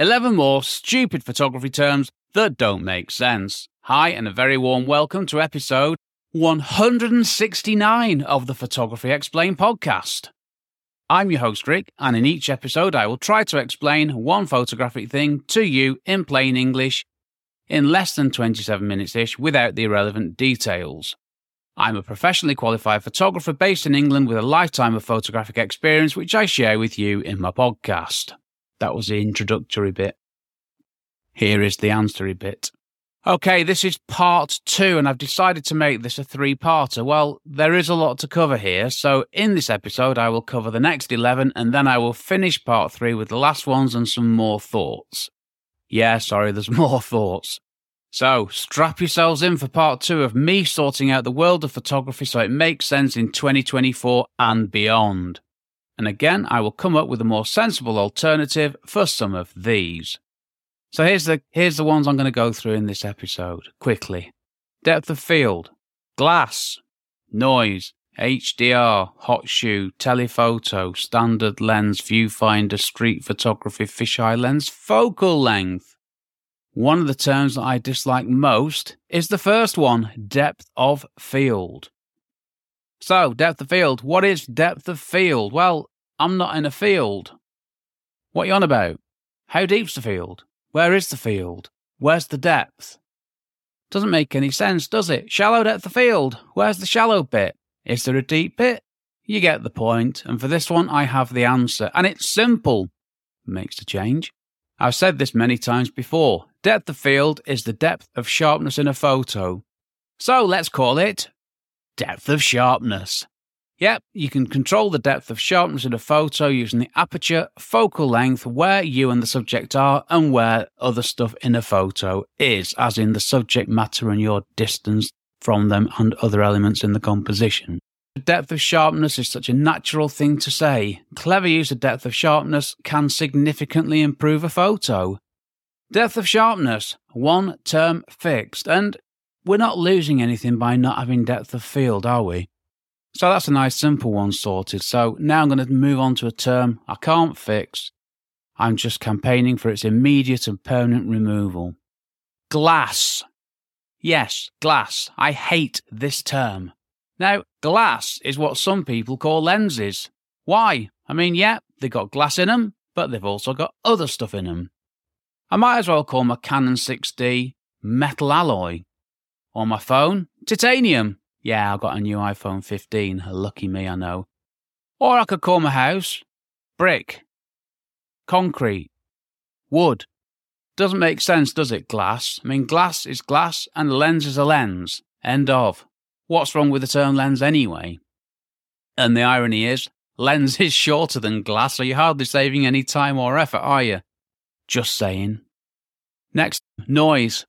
11 more stupid photography terms that don't make sense. Hi, and a very warm welcome to episode 169 of the Photography Explained podcast. I'm your host, Rick, and in each episode, I will try to explain one photographic thing to you in plain English in less than 27 minutes ish without the irrelevant details. I'm a professionally qualified photographer based in England with a lifetime of photographic experience, which I share with you in my podcast. That was the introductory bit. Here is the answery bit. Okay, this is part two, and I've decided to make this a three parter. Well, there is a lot to cover here, so in this episode, I will cover the next 11, and then I will finish part three with the last ones and some more thoughts. Yeah, sorry, there's more thoughts. So, strap yourselves in for part two of me sorting out the world of photography so it makes sense in 2024 and beyond. And again, I will come up with a more sensible alternative for some of these. So here's the here's the ones I'm going to go through in this episode quickly. Depth of field, glass, noise, HDR, hot shoe, telephoto, standard lens, viewfinder, street photography, fisheye lens, focal length. One of the terms that I dislike most is the first one, depth of field. So, depth of field. What is depth of field? Well, I'm not in a field. What are you on about? How deep's the field? Where is the field? Where's the depth? Doesn't make any sense, does it? Shallow depth of field. Where's the shallow bit? Is there a deep bit? You get the point, and for this one, I have the answer, and it's simple. Makes the change. I've said this many times before. Depth of field is the depth of sharpness in a photo. So let's call it depth of sharpness. Yep, you can control the depth of sharpness in a photo using the aperture, focal length, where you and the subject are, and where other stuff in a photo is, as in the subject matter and your distance from them and other elements in the composition. The depth of sharpness is such a natural thing to say. Clever use of depth of sharpness can significantly improve a photo. Depth of sharpness, one term fixed, and we're not losing anything by not having depth of field, are we? So that's a nice simple one sorted. So now I'm going to move on to a term I can't fix. I'm just campaigning for its immediate and permanent removal. Glass. Yes, glass. I hate this term. Now, glass is what some people call lenses. Why? I mean, yeah, they've got glass in them, but they've also got other stuff in them. I might as well call my Canon 6D metal alloy. Or my phone, titanium. Yeah, I got a new iPhone 15. Lucky me, I know. Or I could call my house brick, concrete, wood. Doesn't make sense, does it? Glass. I mean, glass is glass and lens is a lens. End of. What's wrong with the term lens anyway? And the irony is, lens is shorter than glass, so you're hardly saving any time or effort, are you? Just saying. Next, noise.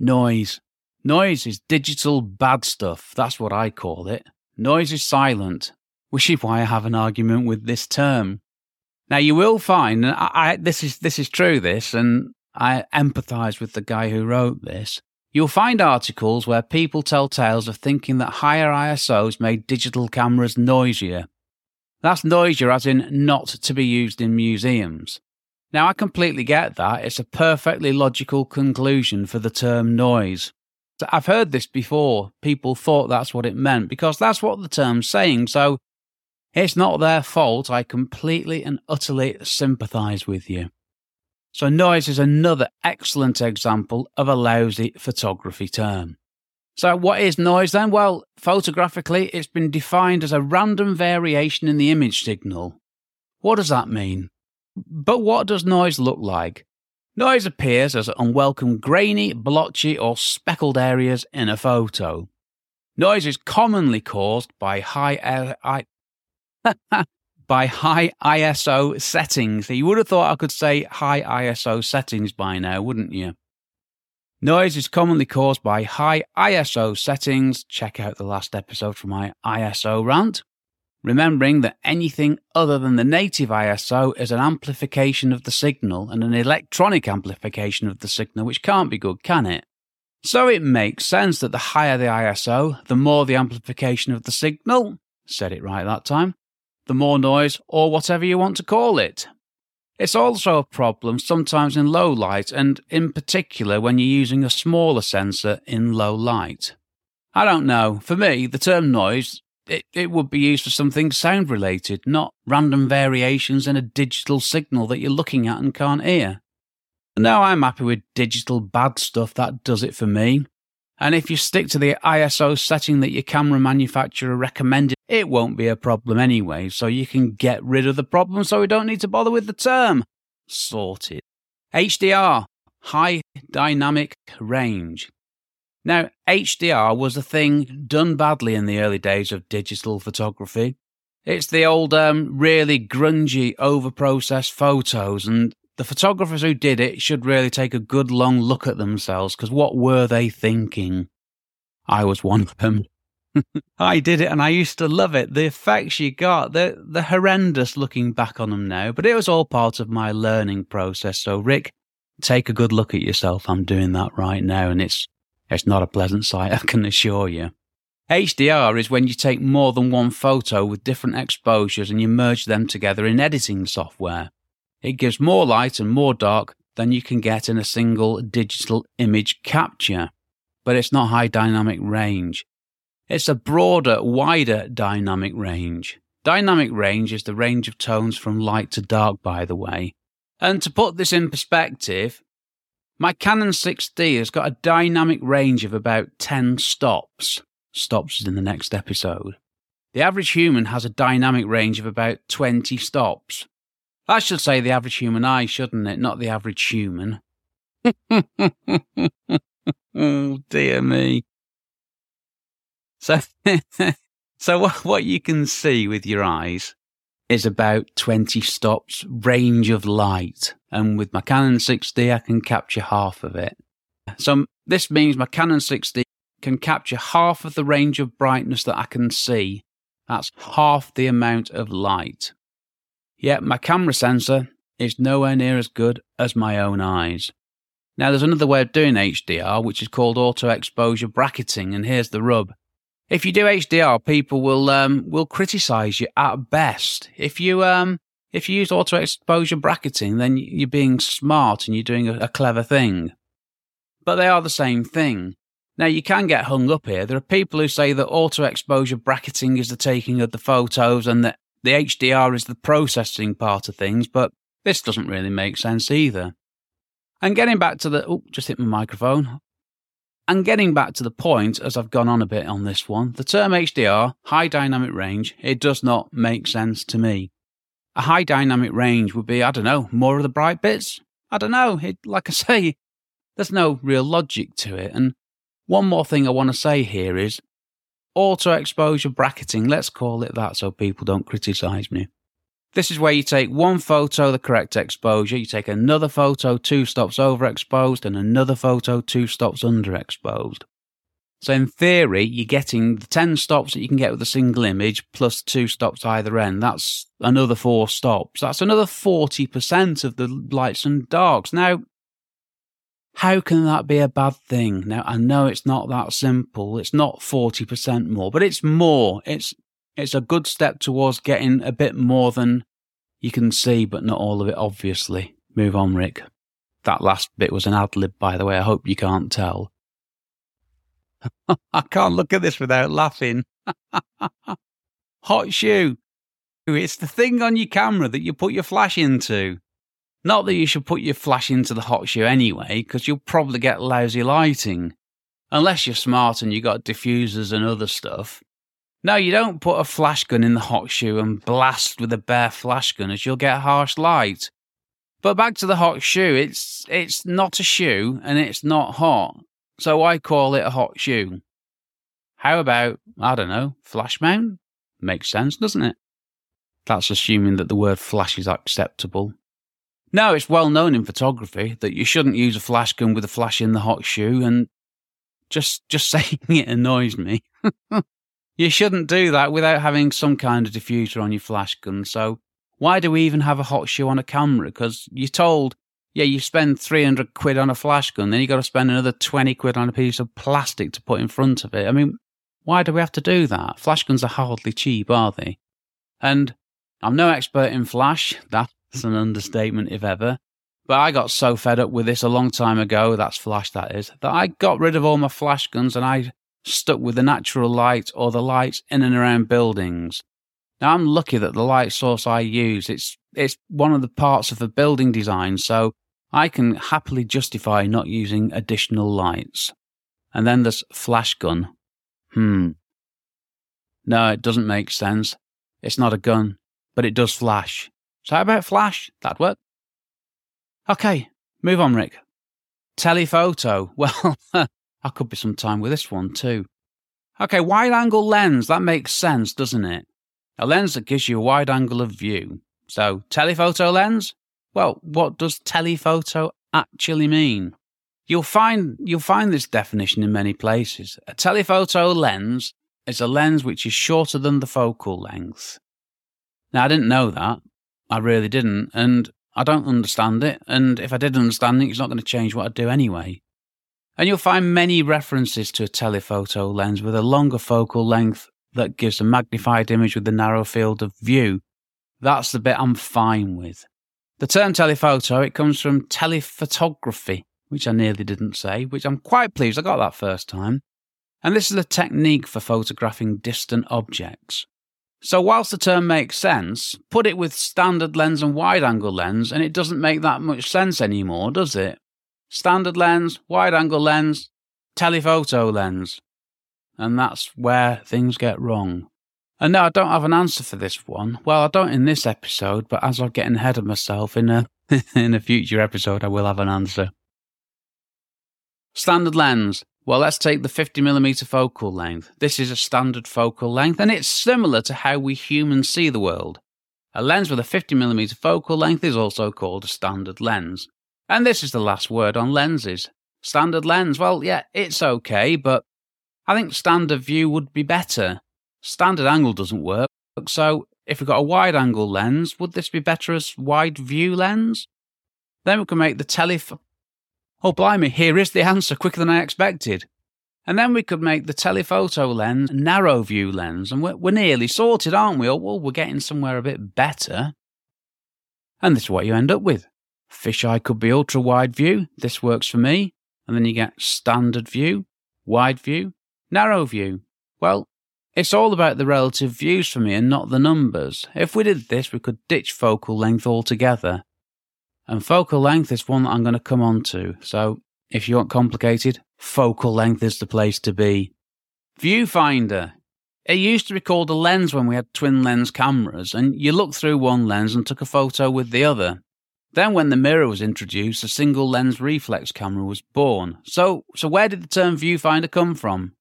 Noise. Noise is digital bad stuff. That's what I call it. Noise is silent, which is why I have an argument with this term. Now you will find, and I, I, this is this is true. This, and I empathise with the guy who wrote this. You'll find articles where people tell tales of thinking that higher ISOs made digital cameras noisier. That's noisier, as in not to be used in museums. Now, I completely get that. It's a perfectly logical conclusion for the term noise. I've heard this before. People thought that's what it meant because that's what the term's saying. So it's not their fault. I completely and utterly sympathise with you. So noise is another excellent example of a lousy photography term. So what is noise then? Well, photographically, it's been defined as a random variation in the image signal. What does that mean? But what does noise look like? Noise appears as unwelcome grainy, blotchy, or speckled areas in a photo. Noise is commonly caused by high I, by high ISO settings. You would have thought I could say high ISO settings by now, wouldn't you? Noise is commonly caused by high ISO settings. Check out the last episode for my ISO rant remembering that anything other than the native ISO is an amplification of the signal and an electronic amplification of the signal, which can't be good, can it? So it makes sense that the higher the ISO, the more the amplification of the signal, said it right that time, the more noise or whatever you want to call it. It's also a problem sometimes in low light, and in particular when you're using a smaller sensor in low light. I don't know. For me, the term noise, it, it would be used for something sound related, not random variations in a digital signal that you're looking at and can't hear. No, I'm happy with digital bad stuff. That does it for me. And if you stick to the ISO setting that your camera manufacturer recommended, it won't be a problem anyway, so you can get rid of the problem so we don't need to bother with the term. Sorted. HDR, High Dynamic Range. Now, HDR was a thing done badly in the early days of digital photography. It's the old, um, really grungy, overprocessed photos, and the photographers who did it should really take a good long look at themselves because what were they thinking? I was one of them. I did it and I used to love it. The effects you got, they're, they're horrendous looking back on them now, but it was all part of my learning process. So, Rick, take a good look at yourself. I'm doing that right now and it's, it's not a pleasant sight, I can assure you. HDR is when you take more than one photo with different exposures and you merge them together in editing software. It gives more light and more dark than you can get in a single digital image capture. But it's not high dynamic range. It's a broader, wider dynamic range. Dynamic range is the range of tones from light to dark, by the way. And to put this in perspective, my Canon 6D has got a dynamic range of about 10 stops. Stops is in the next episode. The average human has a dynamic range of about 20 stops. I should say the average human eye, shouldn't it? Not the average human. oh, dear me. So, so what, what you can see with your eyes is about 20 stops range of light. And with my Canon 6D, I can capture half of it. So this means my Canon 6D can capture half of the range of brightness that I can see. That's half the amount of light. Yet my camera sensor is nowhere near as good as my own eyes. Now, there's another way of doing HDR, which is called auto exposure bracketing, and here's the rub. If you do HDR, people will um, will criticize you at best. If you um, if you use auto exposure bracketing, then you're being smart and you're doing a, a clever thing. But they are the same thing. Now, you can get hung up here. There are people who say that auto exposure bracketing is the taking of the photos and that the HDR is the processing part of things, but this doesn't really make sense either. And getting back to the, oh, just hit my microphone. And getting back to the point, as I've gone on a bit on this one, the term HDR, high dynamic range, it does not make sense to me. A high dynamic range would be, I don't know, more of the bright bits? I don't know. It, like I say, there's no real logic to it. And one more thing I want to say here is auto exposure bracketing, let's call it that so people don't criticize me. This is where you take one photo, the correct exposure, you take another photo, two stops overexposed, and another photo, two stops underexposed. So in theory, you're getting the 10 stops that you can get with a single image plus two stops either end. That's another four stops. That's another 40% of the lights and darks. Now, how can that be a bad thing? Now, I know it's not that simple. It's not 40% more, but it's more. It's, it's a good step towards getting a bit more than you can see, but not all of it, obviously. Move on, Rick. That last bit was an ad lib, by the way. I hope you can't tell. I can't look at this without laughing. Hot shoe. It's the thing on your camera that you put your flash into. Not that you should put your flash into the hot shoe anyway, because you'll probably get lousy lighting. Unless you're smart and you've got diffusers and other stuff. No, you don't put a flash gun in the hot shoe and blast with a bare flash gun as you'll get harsh light. But back to the hot shoe, it's it's not a shoe and it's not hot. So I call it a hot shoe. How about, I don't know, flash mount? Makes sense, doesn't it? That's assuming that the word flash is acceptable. No, it's well known in photography that you shouldn't use a flash gun with a flash in the hot shoe, and just just saying it annoys me. you shouldn't do that without having some kind of diffuser on your flash gun. So why do we even have a hot shoe on a camera? Because you're told, yeah, you spend 300 quid on a flash gun, then you got to spend another 20 quid on a piece of plastic to put in front of it. I mean, why do we have to do that? Flash guns are hardly cheap, are they? And I'm no expert in flash. That's an understatement, if ever. But I got so fed up with this a long time ago, that's flash that is, that I got rid of all my flash guns and I stuck with the natural light or the lights in and around buildings. Now I'm lucky that the light source I use, it's it's one of the parts of the building design, so I can happily justify not using additional lights. And then there's flash gun. Hmm. No, it doesn't make sense. It's not a gun, but it does flash. So how about flash? That'd work. Okay, move on, Rick. Telephoto. Well, I could be some time with this one too. Okay, wide angle lens. That makes sense, doesn't it? A lens that gives you a wide angle of view. So, telephoto lens? Well, what does telephoto actually mean? You'll find you'll find this definition in many places. A telephoto lens is a lens which is shorter than the focal length. Now, I didn't know that. I really didn't, and I don't understand it. And if I did understand it, it's not going to change what I do anyway. And you'll find many references to a telephoto lens with a longer focal length that gives a magnified image with a narrow field of view. That's the bit I'm fine with. The term telephoto, it comes from telephotography, which I nearly didn't say, which I'm quite pleased I got that first time. And this is a technique for photographing distant objects. So, whilst the term makes sense, put it with standard lens and wide angle lens, and it doesn't make that much sense anymore, does it? Standard lens, wide angle lens, telephoto lens. And that's where things get wrong. And no, I don't have an answer for this one. Well, I don't in this episode, but as I'm getting ahead of myself in a in a future episode, I will have an answer. Standard lens. Well, let's take the 50mm focal length. This is a standard focal length, and it's similar to how we humans see the world. A lens with a 50mm focal length is also called a standard lens. And this is the last word on lenses. Standard lens, well, yeah, it's okay, but I think standard view would be better. Standard angle doesn't work, so if we've got a wide angle lens, would this be better as wide view lens? Then we can make the teleph Oh, blimey, here is the answer quicker than I expected. And then we could make the telephoto lens narrow view lens, and we're, we're nearly sorted, aren't we? Or well, we're getting somewhere a bit better. And this is what you end up with. Fisheye could be ultra wide view. This works for me. And then you get standard view, wide view, narrow view. Well, it's all about the relative views for me and not the numbers. If we did this, we could ditch focal length altogether and focal length is one that I'm going to come on to. So if you want complicated, focal length is the place to be. Viewfinder. It used to be called a lens when we had twin lens cameras, and you looked through one lens and took a photo with the other. Then, when the mirror was introduced, a single lens reflex camera was born. So, so where did the term viewfinder come from?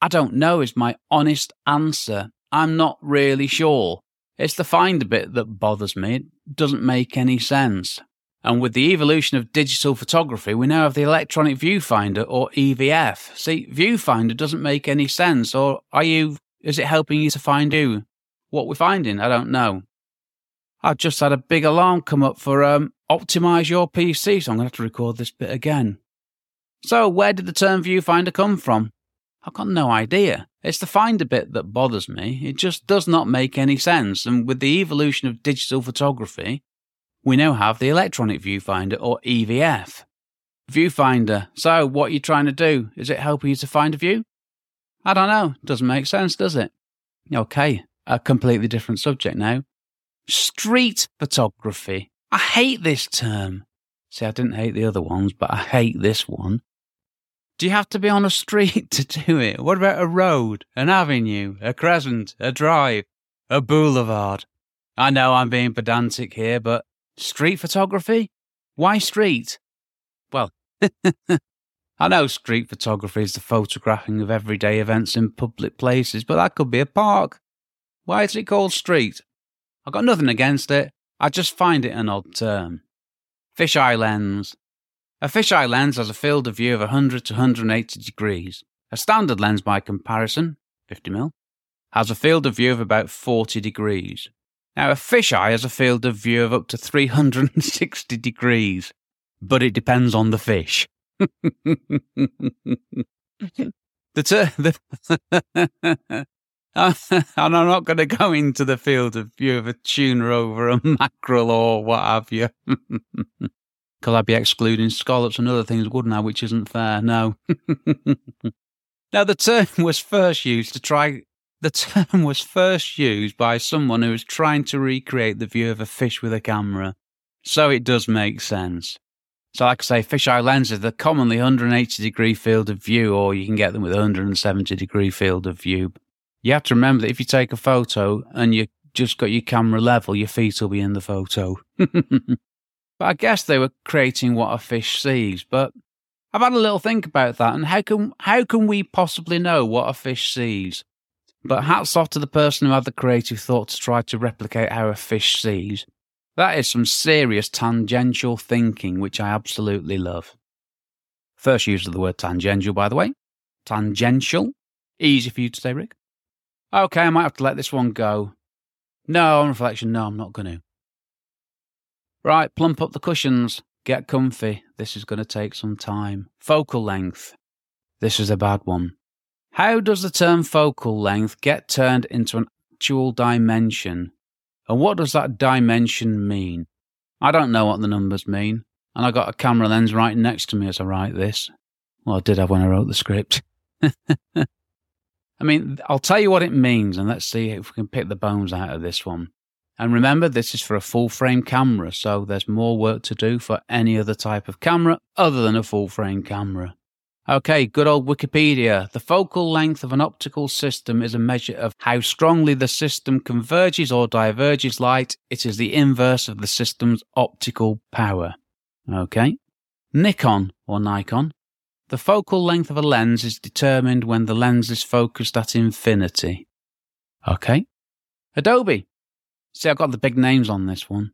I don't know, is my honest answer. I'm not really sure. It's the finder bit that bothers me. It doesn't make any sense. And with the evolution of digital photography, we now have the electronic viewfinder or EVF. See, viewfinder doesn't make any sense. Or are you, is it helping you to find you? What we're finding? I don't know. I've just had a big alarm come up for um, optimize your PC, so I'm going to have to record this bit again. So, where did the term viewfinder come from? I've got no idea. It's the finder bit that bothers me. It just does not make any sense. And with the evolution of digital photography, we now have the electronic viewfinder or EVF. Viewfinder. So, what are you trying to do? Is it helping you to find a view? I don't know. Doesn't make sense, does it? Okay, a completely different subject now. Street photography. I hate this term. See, I didn't hate the other ones, but I hate this one. Do you have to be on a street to do it? What about a road, an avenue, a crescent, a drive, a boulevard? I know I'm being pedantic here, but street photography? Why street? Well, I know street photography is the photographing of everyday events in public places, but that could be a park. Why is it called street? I've got nothing against it. I just find it an odd term. Fisheye lens, a fisheye lens has a field of view of 100 to 180 degrees. A standard lens, by comparison, 50mm, has a field of view of about 40 degrees. Now, a fisheye has a field of view of up to 360 degrees, but it depends on the fish. the, ter- the and I'm not going to go into the field of view of a tuna over a mackerel or what have you. Because I'd be excluding scallops and other things, wouldn't I? Which isn't fair. No. now, the term was first used to try. The term was first used by someone who was trying to recreate the view of a fish with a camera. So it does make sense. So, like I say, fisheye lenses, they're commonly 180 degree field of view, or you can get them with 170 degree field of view. You have to remember that if you take a photo and you just got your camera level, your feet will be in the photo. but I guess they were creating what a fish sees. But I've had a little think about that, and how can how can we possibly know what a fish sees? But hats off to the person who had the creative thought to try to replicate how a fish sees. That is some serious tangential thinking, which I absolutely love. First use of the word tangential, by the way. Tangential. Easy for you to say, Rick. Okay, I might have to let this one go. No, on reflection, no, I'm not going to. Right, plump up the cushions. Get comfy. This is going to take some time. Focal length. This is a bad one. How does the term focal length get turned into an actual dimension? And what does that dimension mean? I don't know what the numbers mean, and I got a camera lens right next to me as I write this. Well, I did have when I wrote the script. I mean, I'll tell you what it means, and let's see if we can pick the bones out of this one. And remember, this is for a full frame camera, so there's more work to do for any other type of camera other than a full frame camera. Okay, good old Wikipedia. The focal length of an optical system is a measure of how strongly the system converges or diverges light. It is the inverse of the system's optical power. Okay. Nikon or Nikon. The focal length of a lens is determined when the lens is focused at infinity. Okay. Adobe. See, I've got the big names on this one.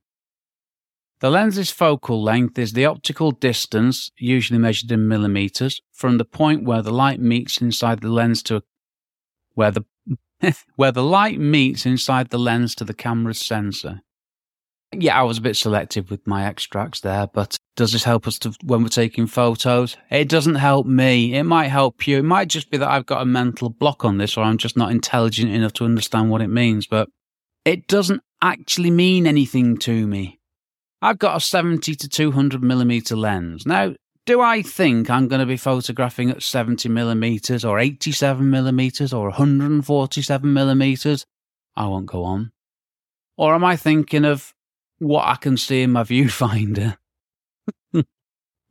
The lens's focal length is the optical distance, usually measured in millimeters, from the point where the light meets inside the lens to where the where the light meets inside the lens to the camera's sensor. Yeah, I was a bit selective with my extracts there, but does this help us to when we're taking photos? It doesn't help me. It might help you. It might just be that I've got a mental block on this or I'm just not intelligent enough to understand what it means, but it doesn't actually mean anything to me. I've got a 70 to 200 millimeter lens. Now, do I think I'm going to be photographing at 70 millimeters or 87 millimeters or 147 millimeters? I won't go on. Or am I thinking of what I can see in my viewfinder,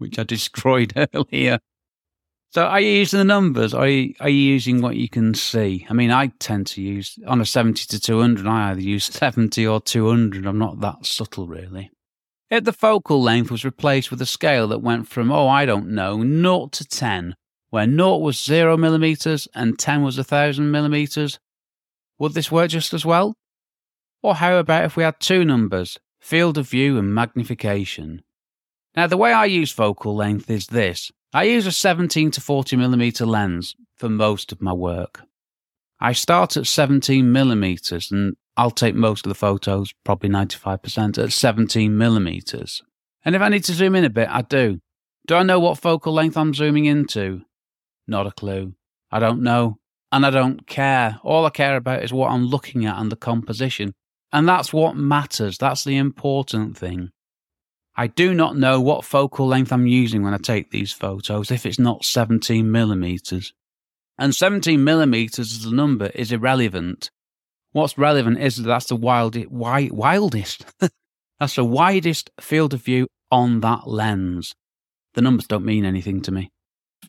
which I destroyed earlier? So are you using the numbers? Are you, are you using what you can see? I mean, I tend to use on a 70 to 200, I either use 70 or 200. I'm not that subtle, really. Yet the focal length was replaced with a scale that went from, oh, I don't know, 0 to 10, where 0 was 0 millimeters and 10 was 1000 millimeters. Would this work just as well? Or how about if we had two numbers, field of view and magnification? Now, the way I use focal length is this I use a 17 to 40 millimeter lens for most of my work. I start at 17 millimeters and I'll take most of the photos, probably 95%, at 17 millimeters. And if I need to zoom in a bit, I do. Do I know what focal length I'm zooming into? Not a clue. I don't know. And I don't care. All I care about is what I'm looking at and the composition. And that's what matters. That's the important thing. I do not know what focal length I'm using when I take these photos if it's not 17 millimeters. And 17 millimeters as a number is irrelevant What's relevant is that that's the wild, wi- wildest. that's the widest field of view on that lens. The numbers don't mean anything to me.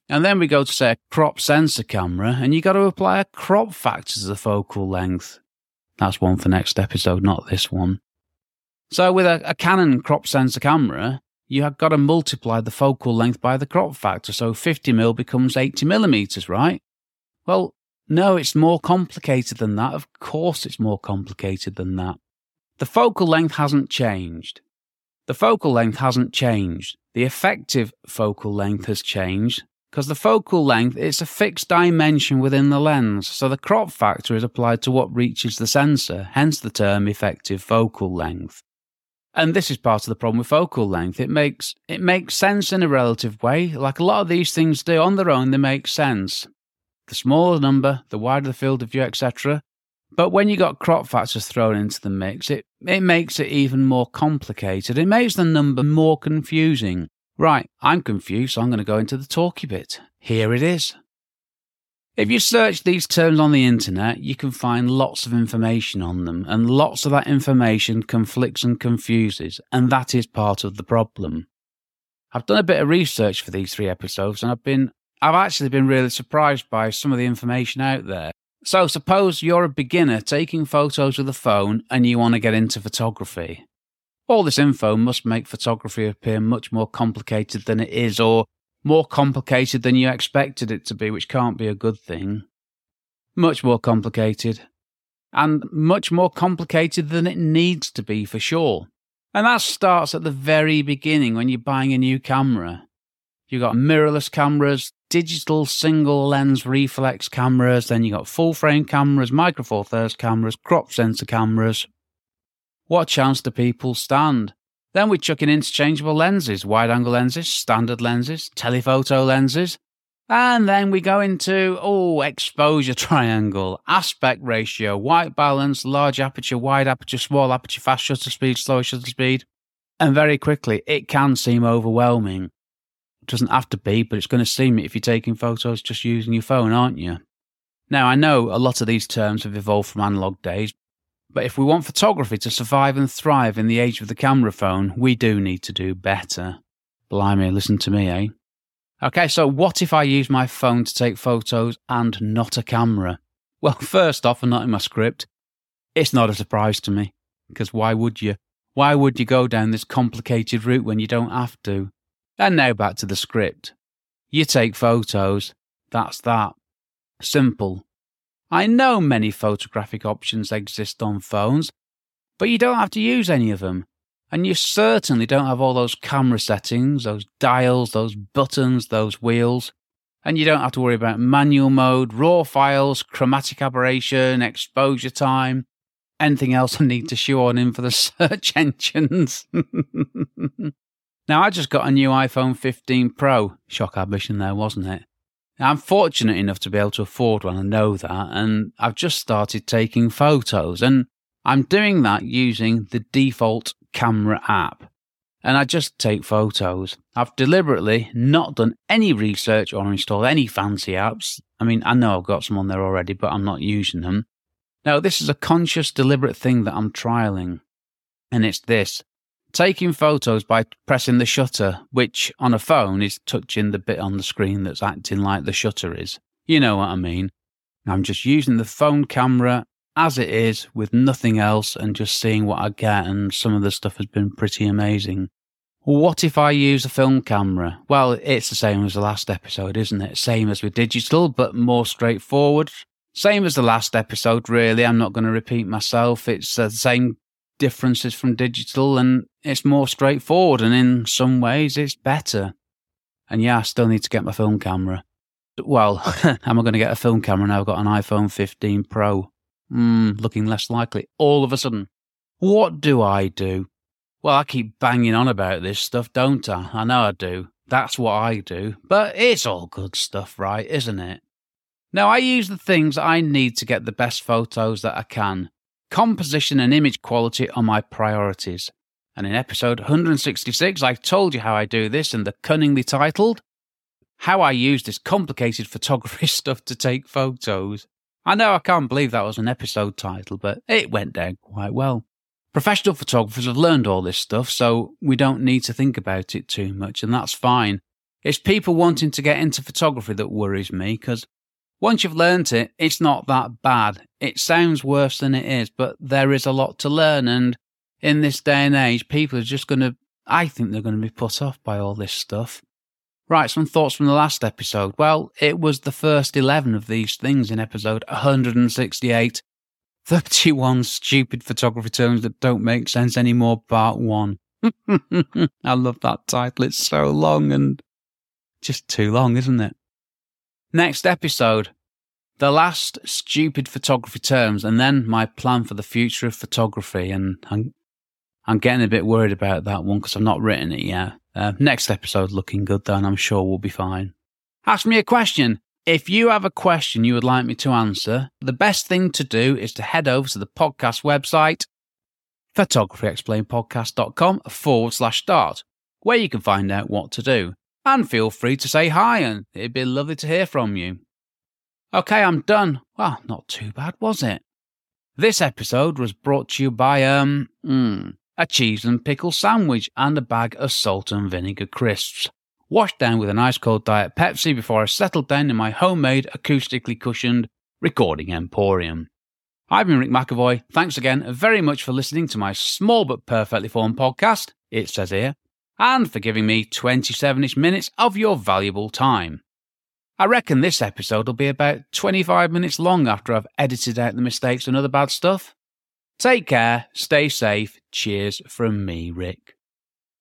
And then we go to say a crop sensor camera, and you got to apply a crop factor to the focal length. That's one for next episode, not this one. So with a, a Canon crop sensor camera, you have got to multiply the focal length by the crop factor. So 50mm becomes 80 millimeters, right? Well, no, it's more complicated than that. Of course, it's more complicated than that. The focal length hasn't changed. The focal length hasn't changed. The effective focal length has changed because the focal length is a fixed dimension within the lens, so the crop factor is applied to what reaches the sensor, hence the term effective focal length. And this is part of the problem with focal length. It makes it makes sense in a relative way. Like a lot of these things do on their own, they make sense. The smaller the number, the wider the field of view, etc., But when you got crop factors thrown into the mix, it, it makes it even more complicated. It makes the number more confusing. Right, I'm confused, so I'm going to go into the talky bit. Here it is. If you search these terms on the internet, you can find lots of information on them, and lots of that information conflicts and confuses, and that is part of the problem. I've done a bit of research for these three episodes, and I've been I've actually been really surprised by some of the information out there. So, suppose you're a beginner taking photos with a phone and you want to get into photography. All this info must make photography appear much more complicated than it is, or more complicated than you expected it to be, which can't be a good thing. Much more complicated. And much more complicated than it needs to be for sure. And that starts at the very beginning when you're buying a new camera. You've got mirrorless cameras, digital single lens reflex cameras, then you've got full frame cameras, micro four thirds cameras, crop sensor cameras, what chance do people stand? Then we chuck in interchangeable lenses, wide angle lenses, standard lenses, telephoto lenses. And then we go into, oh, exposure triangle, aspect ratio, white balance, large aperture, wide aperture, small aperture, fast shutter speed, slow shutter speed. And very quickly, it can seem overwhelming. It doesn't have to be, but it's going to seem it if you're taking photos just using your phone, aren't you? Now, I know a lot of these terms have evolved from analog days, but if we want photography to survive and thrive in the age of the camera phone, we do need to do better. Blimey, listen to me, eh? Okay, so what if I use my phone to take photos and not a camera? Well, first off, and not in my script, it's not a surprise to me. Because why would you? Why would you go down this complicated route when you don't have to? And now back to the script. You take photos, that's that. Simple. I know many photographic options exist on phones, but you don't have to use any of them. And you certainly don't have all those camera settings, those dials, those buttons, those wheels. And you don't have to worry about manual mode, raw files, chromatic aberration, exposure time, anything else I need to shoehorn in for the search engines. now, I just got a new iPhone 15 Pro. Shock admission there, wasn't it? I'm fortunate enough to be able to afford one. I know that. And I've just started taking photos and I'm doing that using the default camera app. And I just take photos. I've deliberately not done any research or installed any fancy apps. I mean, I know I've got some on there already, but I'm not using them. Now, this is a conscious, deliberate thing that I'm trialing. And it's this taking photos by pressing the shutter, which on a phone is touching the bit on the screen that's acting like the shutter is. You know what I mean. I'm just using the phone camera as it is with nothing else and just seeing what I get, and some of the stuff has been pretty amazing. What if I use a film camera? Well, it's the same as the last episode, isn't it? Same as with digital, but more straightforward. Same as the last episode, really. I'm not going to repeat myself. It's the same differences from digital and it's more straightforward and in some ways it's better. And yeah, I still need to get my film camera. Well, am I going to get a film camera now? I've got an iPhone 15 Pro. Hmm, looking less likely. All of a sudden. What do I do? Well, I keep banging on about this stuff, don't I? I know I do. That's what I do. But it's all good stuff, right? Isn't it? Now, I use the things I need to get the best photos that I can. Composition and image quality are my priorities. And in episode 166, I told you how I do this in the cunningly titled How I Use This Complicated Photography Stuff to Take Photos. I know I can't believe that was an episode title, but it went down quite well. Professional photographers have learned all this stuff, so we don't need to think about it too much, and that's fine. It's people wanting to get into photography that worries me because once you've learnt it, it's not that bad. It sounds worse than it is, but there is a lot to learn. And in this day and age, people are just going to, I think they're going to be put off by all this stuff. Right, some thoughts from the last episode. Well, it was the first 11 of these things in episode 168. 31 stupid photography terms that don't make sense anymore, part one. I love that title. It's so long and just too long, isn't it? Next episode, the last stupid photography terms, and then my plan for the future of photography. And I'm, I'm getting a bit worried about that one because I've not written it yet. Uh, next episode looking good, and I'm sure we'll be fine. Ask me a question. If you have a question you would like me to answer, the best thing to do is to head over to the podcast website, photographyexplainedpodcast.com forward slash start, where you can find out what to do. And feel free to say hi, and it'd be lovely to hear from you. Okay, I'm done. Well, not too bad, was it? This episode was brought to you by, um, mm, a cheese and pickle sandwich and a bag of salt and vinegar crisps. Washed down with an ice cold Diet Pepsi before I settled down in my homemade, acoustically cushioned recording emporium. I've been Rick McEvoy. Thanks again very much for listening to my small but perfectly formed podcast, it says here, and for giving me 27 ish minutes of your valuable time. I reckon this episode will be about 25 minutes long after I've edited out the mistakes and other bad stuff. Take care, stay safe. Cheers from me, Rick.